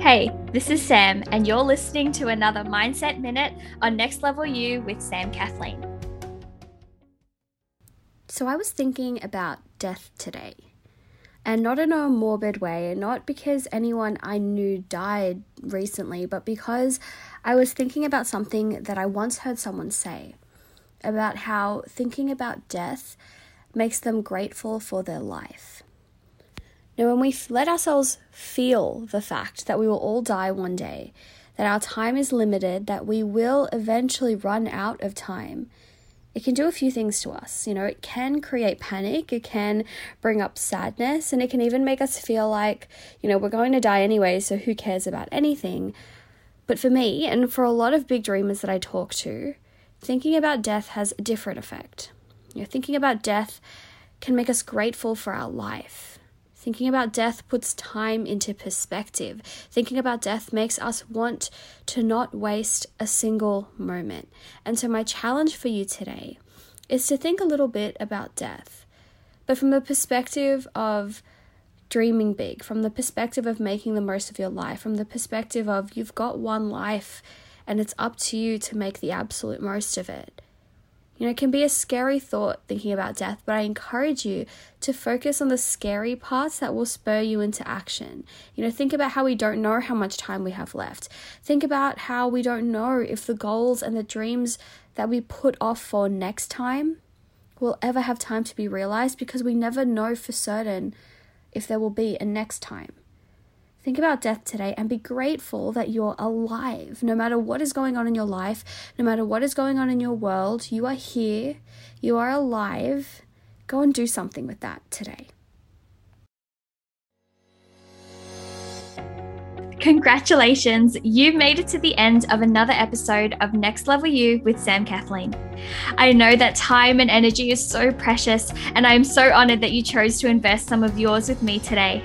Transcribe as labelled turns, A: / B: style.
A: Hey, this is Sam, and you're listening to another Mindset Minute on Next Level You with Sam Kathleen.
B: So, I was thinking about death today, and not in a morbid way, not because anyone I knew died recently, but because I was thinking about something that I once heard someone say about how thinking about death makes them grateful for their life. Now, when we let ourselves feel the fact that we will all die one day, that our time is limited, that we will eventually run out of time, it can do a few things to us. You know, it can create panic, it can bring up sadness, and it can even make us feel like, you know, we're going to die anyway, so who cares about anything? But for me, and for a lot of big dreamers that I talk to, thinking about death has a different effect. You know, thinking about death can make us grateful for our life. Thinking about death puts time into perspective. Thinking about death makes us want to not waste a single moment. And so, my challenge for you today is to think a little bit about death, but from the perspective of dreaming big, from the perspective of making the most of your life, from the perspective of you've got one life and it's up to you to make the absolute most of it. You know, it can be a scary thought thinking about death, but I encourage you to focus on the scary parts that will spur you into action. You know, think about how we don't know how much time we have left. Think about how we don't know if the goals and the dreams that we put off for next time will ever have time to be realized because we never know for certain if there will be a next time. Think about death today and be grateful that you're alive. No matter what is going on in your life, no matter what is going on in your world, you are here, you are alive. Go and do something with that today.
A: Congratulations, you've made it to the end of another episode of Next Level You with Sam Kathleen. I know that time and energy is so precious, and I am so honored that you chose to invest some of yours with me today.